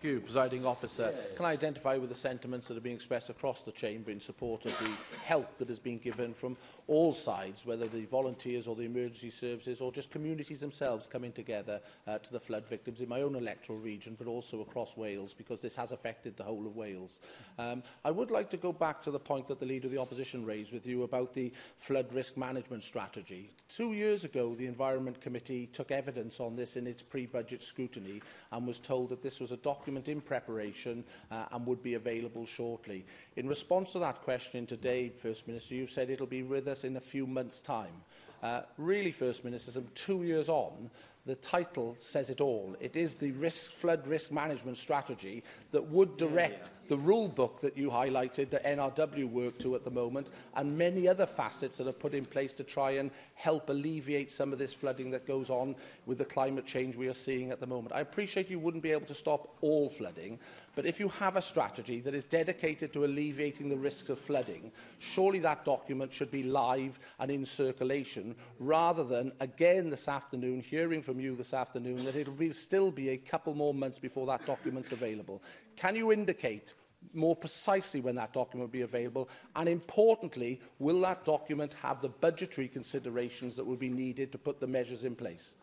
Thank you, presiding officer. Yeah. Can I identify with the sentiments that are being expressed across the chamber in support of the help that has been given from all sides, whether the volunteers or the emergency services or just communities themselves coming together uh, to the flood victims in my own electoral region, but also across Wales, because this has affected the whole of Wales. Um, I would like to go back to the point that the Leader of the Opposition raised with you about the flood risk management strategy. Two years ago, the Environment Committee took evidence on this in its pre-budget scrutiny and was told that this was a document in preparation uh, and would be available shortly. In response to that question today, First Minister, you said it'll be with us in a few months' time. Uh, really, First Minister, some two years on, the title says it all. It is the risk, flood risk management strategy that would direct yeah, yeah. the rule book that you highlighted, that NRW work to at the moment, and many other facets that are put in place to try and help alleviate some of this flooding that goes on with the climate change we are seeing at the moment. I appreciate you wouldn't be able to stop all flooding, but if you have a strategy that is dedicated to alleviating the risks of flooding, surely that document should be live and in circulation rather than, again this afternoon, hearing from you this afternoon that it will be, still be a couple more months before that document's available? Can you indicate more precisely when that document will be available? And importantly, will that document have the budgetary considerations that will be needed to put the measures in place?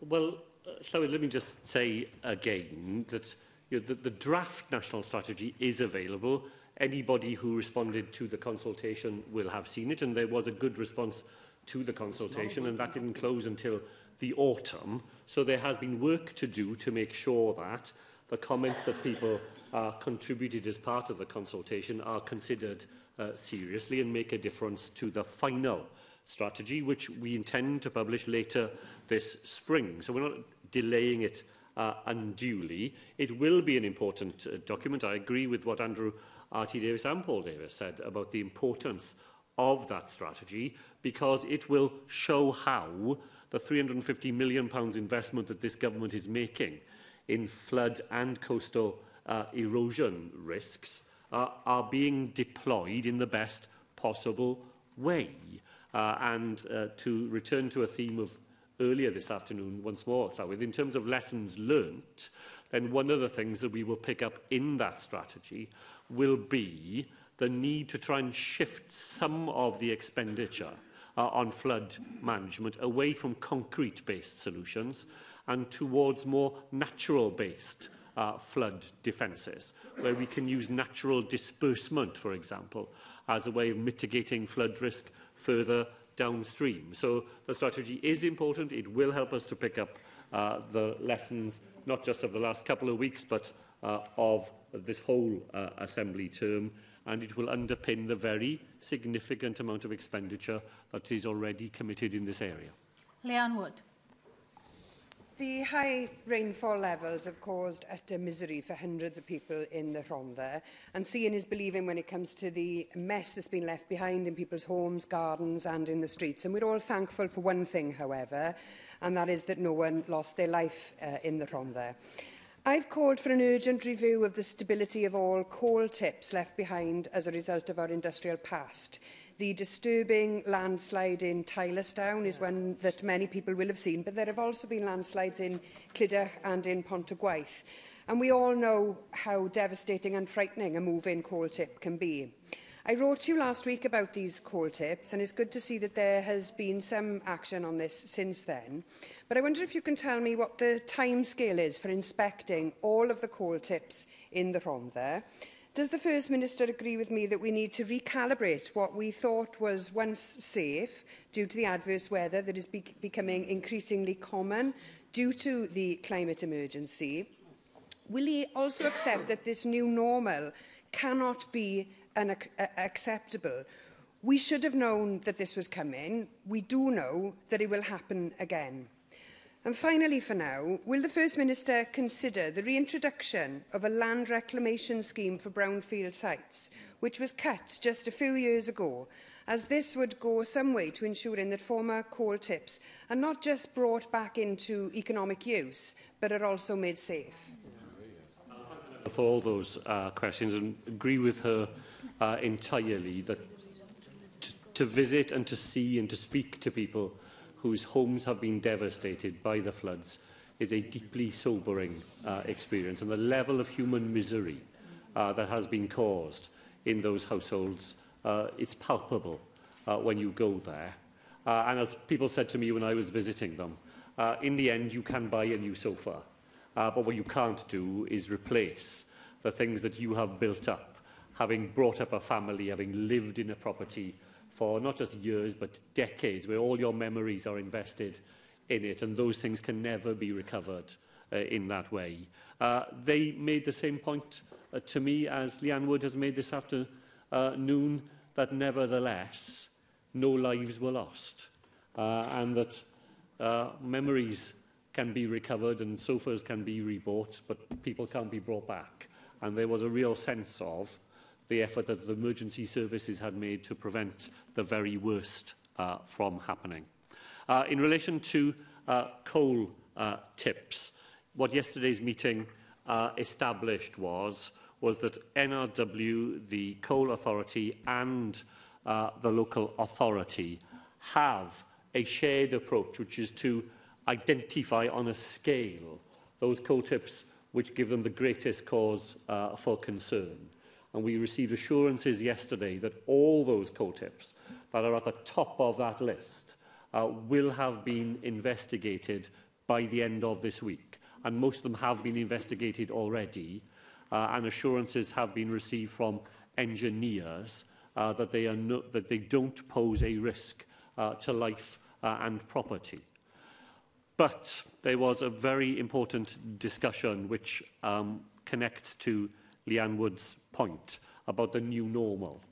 Well, uh, let me just say again that you know, the, the draft national strategy is available. Anybody who responded to the consultation will have seen it, and there was a good response to the consultation and that didn't close until the autumn. So there has been work to do to make sure that the comments that people uh, contributed as part of the consultation are considered uh, seriously and make a difference to the final strategy, which we intend to publish later this spring. So we're not delaying it uh, unduly. It will be an important uh, document. I agree with what Andrew R.T. Davis and Paul Davis said about the importance of that strategy because it will show how the £350 million pounds investment that this government is making in flood and coastal uh, erosion risks uh, are being deployed in the best possible way. Uh, and uh, to return to a theme of earlier this afternoon once more, with in terms of lessons learnt, then one of the things that we will pick up in that strategy will be the need to try and shift some of the expenditure uh, on flood management away from concrete-based solutions and towards more natural-based uh, flood defences, where we can use natural disbursement, for example, as a way of mitigating flood risk further downstream. So the strategy is important. It will help us to pick up uh, the lessons, not just of the last couple of weeks, but uh, of this whole uh, Assembly term and it will underpin the very significant amount of expenditure that is already committed in this area. Leanne Wood. The high rainfall levels have caused utter misery for hundreds of people in the Rhondda and seeing is believing when it comes to the mess that's been left behind in people's homes, gardens and in the streets. And we're all thankful for one thing, however, and that is that no one lost their life uh, in the Rhondda. I've called for an urgent review of the stability of all coal tips left behind as a result of our industrial past. The disturbing landslide in Tylerstown is one that many people will have seen, but there have also been landslides in Clydach and in Pontygwaith. And we all know how devastating and frightening a move-in coal tip can be. I wrote to you last week about these coal tips, and it's good to see that there has been some action on this since then. But I wonder if you can tell me what the time scale is for inspecting all of the coal tips in the Rhondda. Does the First Minister agree with me that we need to recalibrate what we thought was once safe due to the adverse weather that is be becoming increasingly common due to the climate emergency? Will he also accept that this new normal cannot be unacceptable. We should have known that this was coming. We do know that it will happen again. And finally, for now, will the First Minister consider the reintroduction of a land reclamation scheme for brownfield sites, which was cut just a few years ago, as this would go some way to ensuring that former coal tips are not just brought back into economic use, but are also made safe? for all those uh, questions and agree with her uh, entirely that to, to visit and to see and to speak to people whose homes have been devastated by the floods is a deeply sobering uh, experience and the level of human misery uh, that has been caused in those households uh, it's palpable uh, when you go there uh, and as people said to me when I was visiting them uh, in the end you can buy a new sofa Uh, but what you can't do is replace the things that you have built up, having brought up a family, having lived in a property for not just years but decades, where all your memories are invested in it, and those things can never be recovered uh, in that way. Uh, they made the same point uh, to me as Leanne Wood has made this afternoon, uh, noon, that nevertheless, no lives were lost, uh, and that uh, memories can be recovered and sofas can be rebought, but people can't be brought back. And there was a real sense of the effort that the emergency services had made to prevent the very worst uh, from happening. Uh, in relation to uh, coal uh, tips, what yesterday's meeting uh, established was was that NRW, the coal authority and uh, the local authority have a shared approach, which is to identify on a scale those coal tips which give them the greatest cause uh, for concern. And we received assurances yesterday that all those coal tips that are at the top of that list uh, will have been investigated by the end of this week. And most of them have been investigated already. Uh, and assurances have been received from engineers uh, that, they are no, that they don't pose a risk uh, to life uh, and property. But there was a very important discussion which um, connects to Leanne Wood's point about the new normal.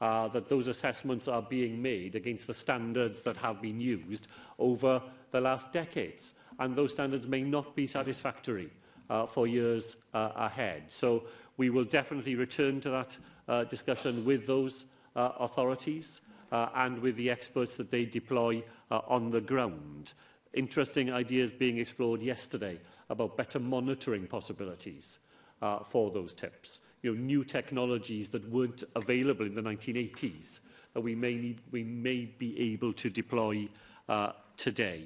Uh, that those assessments are being made against the standards that have been used over the last decades. And those standards may not be satisfactory uh, for years uh, ahead. So we will definitely return to that uh, discussion with those uh, authorities uh, and with the experts that they deploy uh, on the ground interesting ideas being explored yesterday about better monitoring possibilities uh, for those tips. You know, new technologies that weren't available in the 1980s that we may, need, we may be able to deploy uh, today.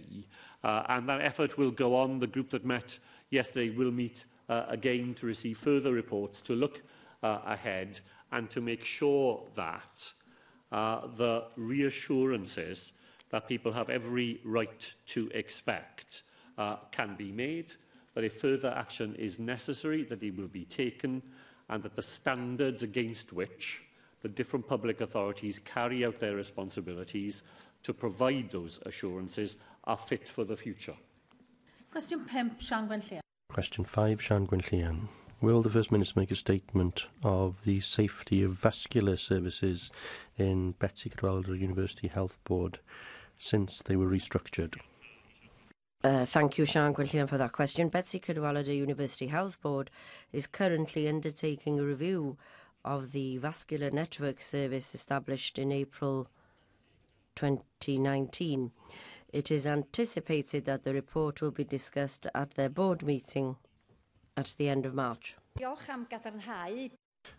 Uh, and that effort will go on. The group that met yesterday will meet uh, again to receive further reports, to look uh, ahead and to make sure that uh, the reassurances that people have every right to expect uh, can be made, that if further action is necessary, that it will be taken, and that the standards against which the different public authorities carry out their responsibilities to provide those assurances are fit for the future. Question 5, Sian Gwynllian. Question 5, Sian Gwynllian. Will the First Minister make a statement of the safety of vascular services in Betsy Cadwaladr University Health Board? since they were restructured? Uh, thank you, Sean Quinlan, for that question. Betsy Cadwallader University Health Board is currently undertaking a review of the vascular network service established in April 2019. It is anticipated that the report will be discussed at their board meeting at the end of March.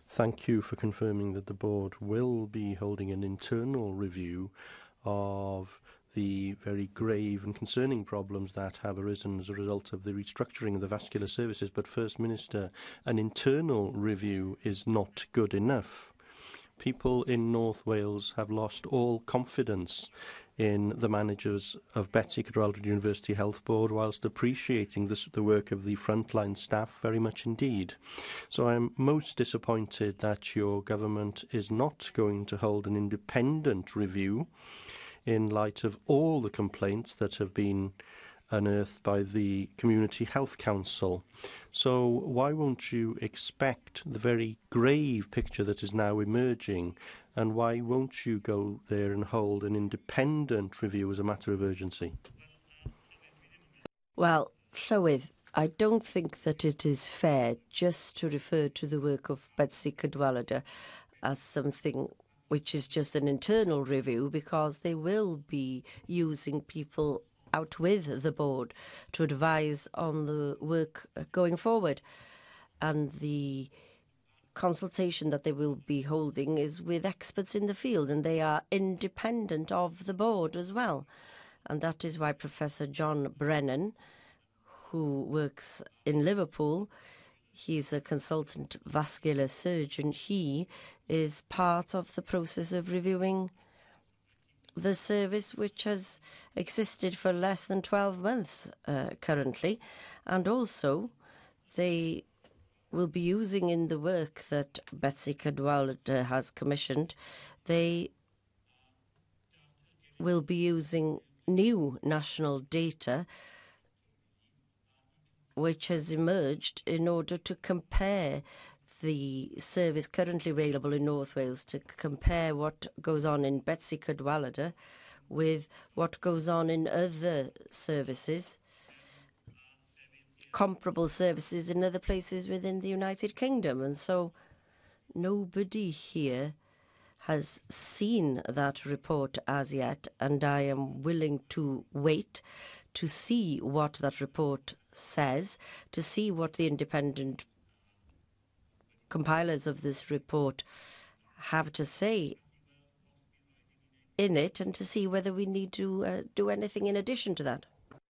Thank you for confirming that the board will be holding an internal review of the very grave and concerning problems that have arisen as a result of the restructuring of the vascular services. But, First Minister, an internal review is not good enough. People in North Wales have lost all confidence in the managers of Betsy Cadwaldron University Health Board, whilst appreciating this, the work of the frontline staff very much indeed. So I'm most disappointed that your government is not going to hold an independent review in light of all the complaints that have been unearthed by the Community Health Council. So, why won't you expect the very grave picture that is now emerging? And why won't you go there and hold an independent review as a matter of urgency? Well, Llywydd, I don't think that it is fair just to refer to the work of Betsy Cadwallader as something which is just an internal review because they will be using people out with the board to advise on the work uh, going forward. And the consultation that they will be holding is with experts in the field, and they are independent of the board as well. And that is why Professor John Brennan, who works in Liverpool, he's a consultant vascular surgeon, he is part of the process of reviewing the service, which has existed for less than 12 months uh, currently. And also, they will be using in the work that Betsy Cadwallader has commissioned, they will be using new national data which has emerged in order to compare the service currently available in North Wales to compare what goes on in Betsy Cadwallader with what goes on in other services, comparable services in other places within the United Kingdom. And so nobody here has seen that report as yet, and I am willing to wait to see what that report says, to see what the independent compilers of this report have to say in it and to see whether we need to uh, do anything in addition to that.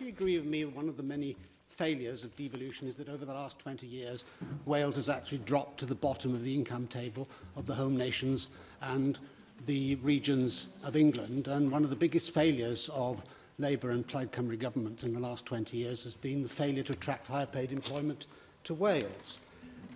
do you agree with me one of the many failures of devolution is that over the last 20 years, Wales has actually dropped to the bottom of the income table of the home nations and the regions of England. And one of the biggest failures of Labour and Plaid Cymru government in the last 20 years has been the failure to attract higher paid employment to Wales.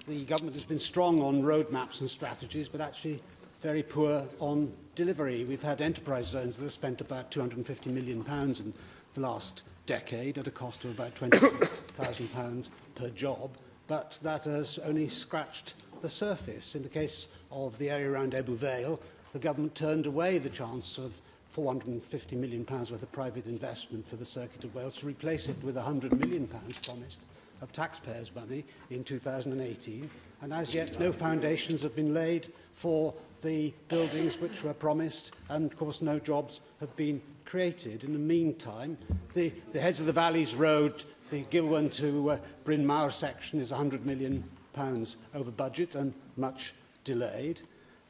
The government has been strong on roadmaps and strategies, but actually very poor on delivery. We've had enterprise zones that have spent about £250 million in the last decade at a cost of about £20,000 per job, but that has only scratched the surface. In the case of the area around Ebu Vale, the government turned away the chance of £450 million worth of private investment for the Circuit of Wales to replace it with £100 million promised of taxpayers' money in 2018. And as yet, no foundations have been laid for the buildings which were promised, and of course, no jobs have been created. In the meantime, the, the Heads of the Valleys Road, the Gilwan to uh, Bryn Mawr section is 100 million pounds over budget and much delayed.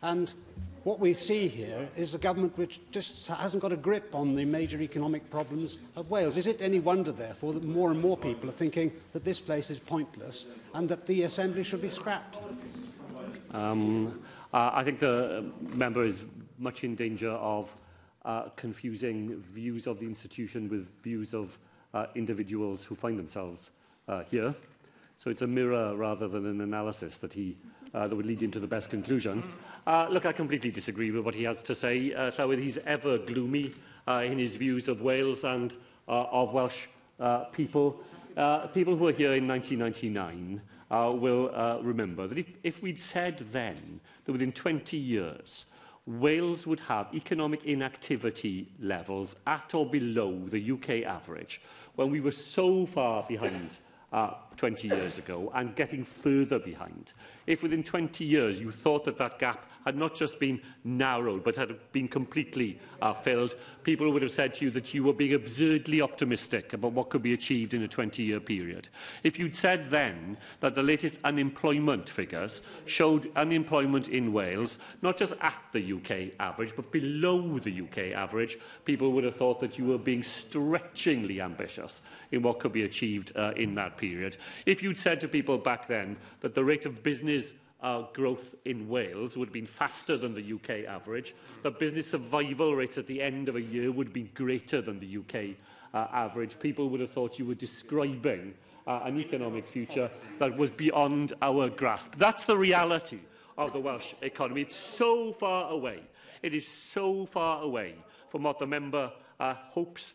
And what we see here is a government which just hasn't got a grip on the major economic problems of Wales. Is it any wonder, therefore, that more and more people are thinking that this place is pointless and that the Assembly should be scrapped? Um, I think the member is much in danger of uh, confusing views of the institution with views of uh, individuals who find themselves uh, here. So it's a mirror rather than an analysis that he uh, that would lead him to the best conclusion. Uh, look, I completely disagree with what he has to say. Uh, Llywyd, he's ever gloomy uh, in his views of Wales and uh, of Welsh uh, people. Uh, people who were here in 1999 uh, will uh, remember that if, if we'd said then that within 20 years Wales would have economic inactivity levels at or below the UK average when we were so far behind uh, 20 years ago and getting further behind. If within 20 years you thought that that gap had not just been narrowed but had been completely uh, filled, people would have said to you that you were being absurdly optimistic about what could be achieved in a 20-year period. If you'd said then that the latest unemployment figures showed unemployment in Wales, not just at the UK average but below the UK average, people would have thought that you were being stretchingly ambitious in what could be achieved uh, in that period. If you'd said to people back then that the rate of business uh, growth in Wales would have been faster than the UK average, that business survival rates at the end of a year would be greater than the UK uh, average, people would have thought you were describing uh, an economic future that was beyond our grasp. That's the reality of the Welsh economy. It's so far away. It is so far away from what the member uh, hopes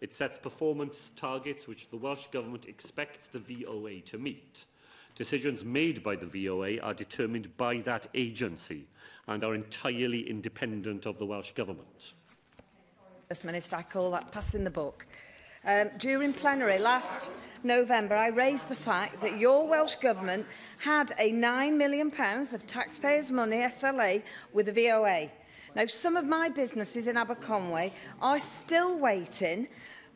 It sets performance targets which the Welsh Government expects the VOA to meet. Decisions made by the VOA are determined by that agency and are entirely independent of the Welsh Government. First Minister, I call that passing the book. Um, during plenary last November, I raised the fact that your Welsh Government had a £9 million of taxpayers' money SLA with the VOA. Now, some of my businesses in Aberconway are still waiting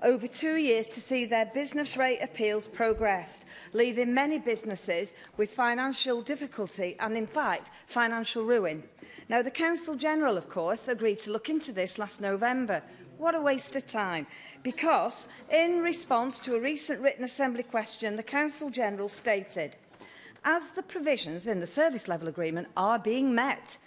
over two years to see their business rate appeals progressed, leaving many businesses with financial difficulty and, in fact, financial ruin. Now, the Council General, of course, agreed to look into this last November, What a waste of time. Because, in response to a recent written Assembly question, the Council General stated, as the provisions in the service level agreement are being met,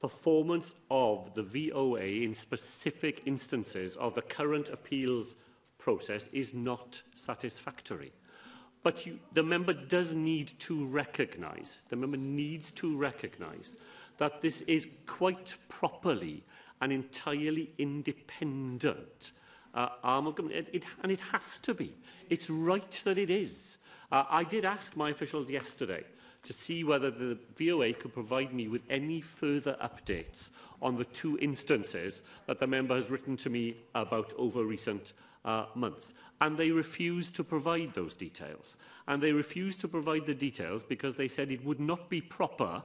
performance of the VOA in specific instances of the current appeals process is not satisfactory. But you, the member does need to recognise, the member needs to recognise that this is quite properly an entirely independent uh, arm of government. It, it, and it has to be. It's right that it is. Uh, I did ask my officials yesterday to see whether the VOA could provide me with any further updates on the two instances that the member has written to me about over recent uh, months. And they refused to provide those details. And they refused to provide the details because they said it would not be proper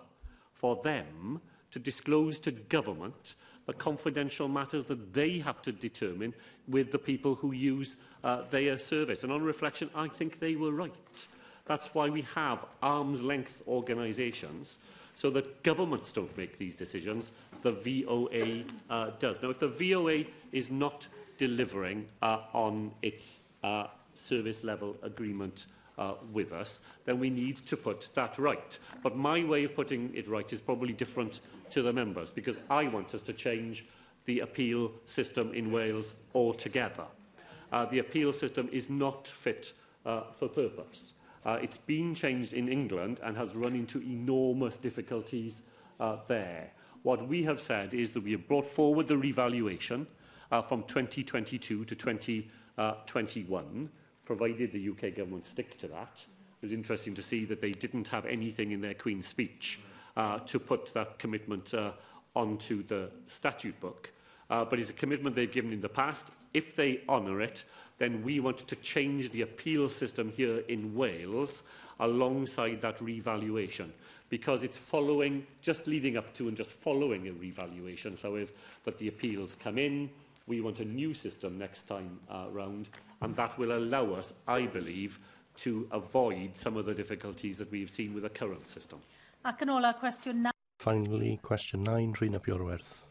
for them to disclose to government the confidential matters that they have to determine with the people who use uh, their service. And on reflection, I think they were right. That's why we have arm's-length organisations so that governments don't make these decisions, the VOA uh, does. Now, if the VOA is not delivering uh, on its uh, service level agreement uh, with us, then we need to put that right. But my way of putting it right is probably different to the members because I want us to change the appeal system in Wales altogether. Uh, the appeal system is not fit uh, for purpose. Uh, it's been changed in England and has run into enormous difficulties uh, there. What we have said is that we have brought forward the revaluation uh, from 2022 to 2021, uh, provided the UK government stick to that. It was interesting to see that they didn't have anything in their Queen's speech uh, to put that commitment uh, onto the statute book. Uh, but it's a commitment they've given in the past. If they honour it, then we wanted to change the appeal system here in Wales alongside that revaluation because it's following, just leading up to and just following a revaluation, Llywydd, but the appeals come in. We want a new system next time uh, round and that will allow us, I believe, to avoid some of the difficulties that we've seen with the current system. Ac yn ola, cwestiwn 9. Finally, question 9, Rhyn piorwerth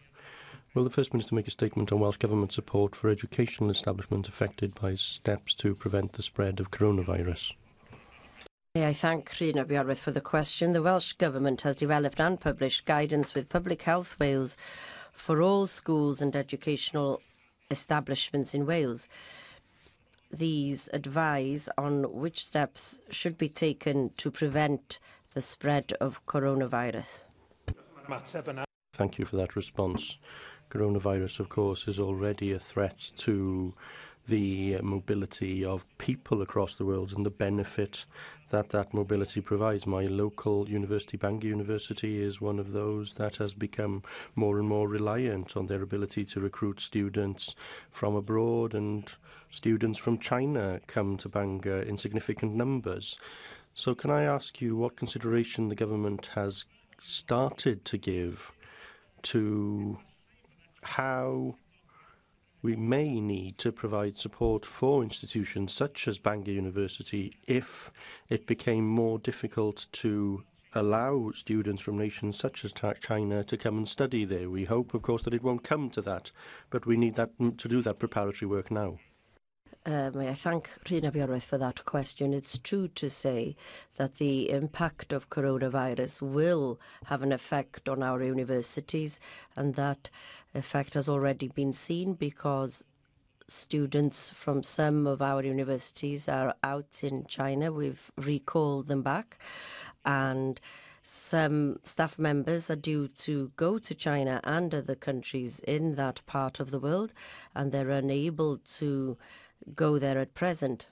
Will the First Minister make a statement on Welsh Government support for educational establishments affected by steps to prevent the spread of coronavirus? May I thank Rhina Biarwith for the question. The Welsh Government has developed and published guidance with Public Health Wales for all schools and educational establishments in Wales. These advise on which steps should be taken to prevent the spread of coronavirus. Thank you for that response. Coronavirus, of course, is already a threat to the uh, mobility of people across the world and the benefit that that mobility provides. My local university, Bangor University, is one of those that has become more and more reliant on their ability to recruit students from abroad, and students from China come to Bangor in significant numbers. So, can I ask you what consideration the government has started to give to how we may need to provide support for institutions such as Bangor University if it became more difficult to allow students from nations such as China to come and study there. We hope, of course, that it won't come to that, but we need that to do that preparatory work now. Um, I thank Rina Bjorwith for that question. It's true to say that the impact of coronavirus will have an effect on our universities, and that effect has already been seen because students from some of our universities are out in China. We've recalled them back, and some staff members are due to go to China and other countries in that part of the world, and they're unable to go there at present.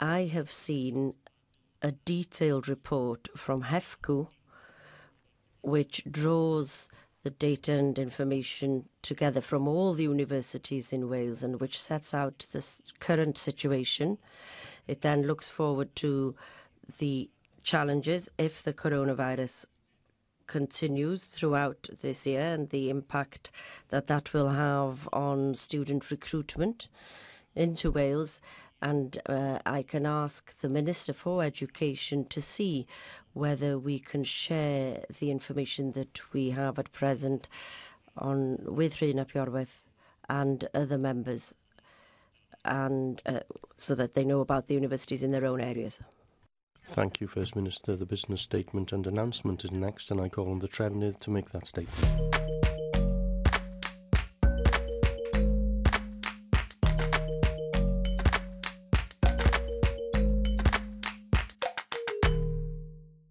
I have seen a detailed report from HEFCO, which draws the data and information together from all the universities in Wales and which sets out the current situation. It then looks forward to the challenges if the coronavirus continues throughout this year and the impact that that will have on student recruitment into Wales. And uh, I can ask the Minister for Education to see whether we can share the information that we have at present on with Rina Piorweth and other members, and uh, so that they know about the universities in their own areas. Thank you, First Minister. The business statement and announcement is next, and I call on the Trevnith to make that statement.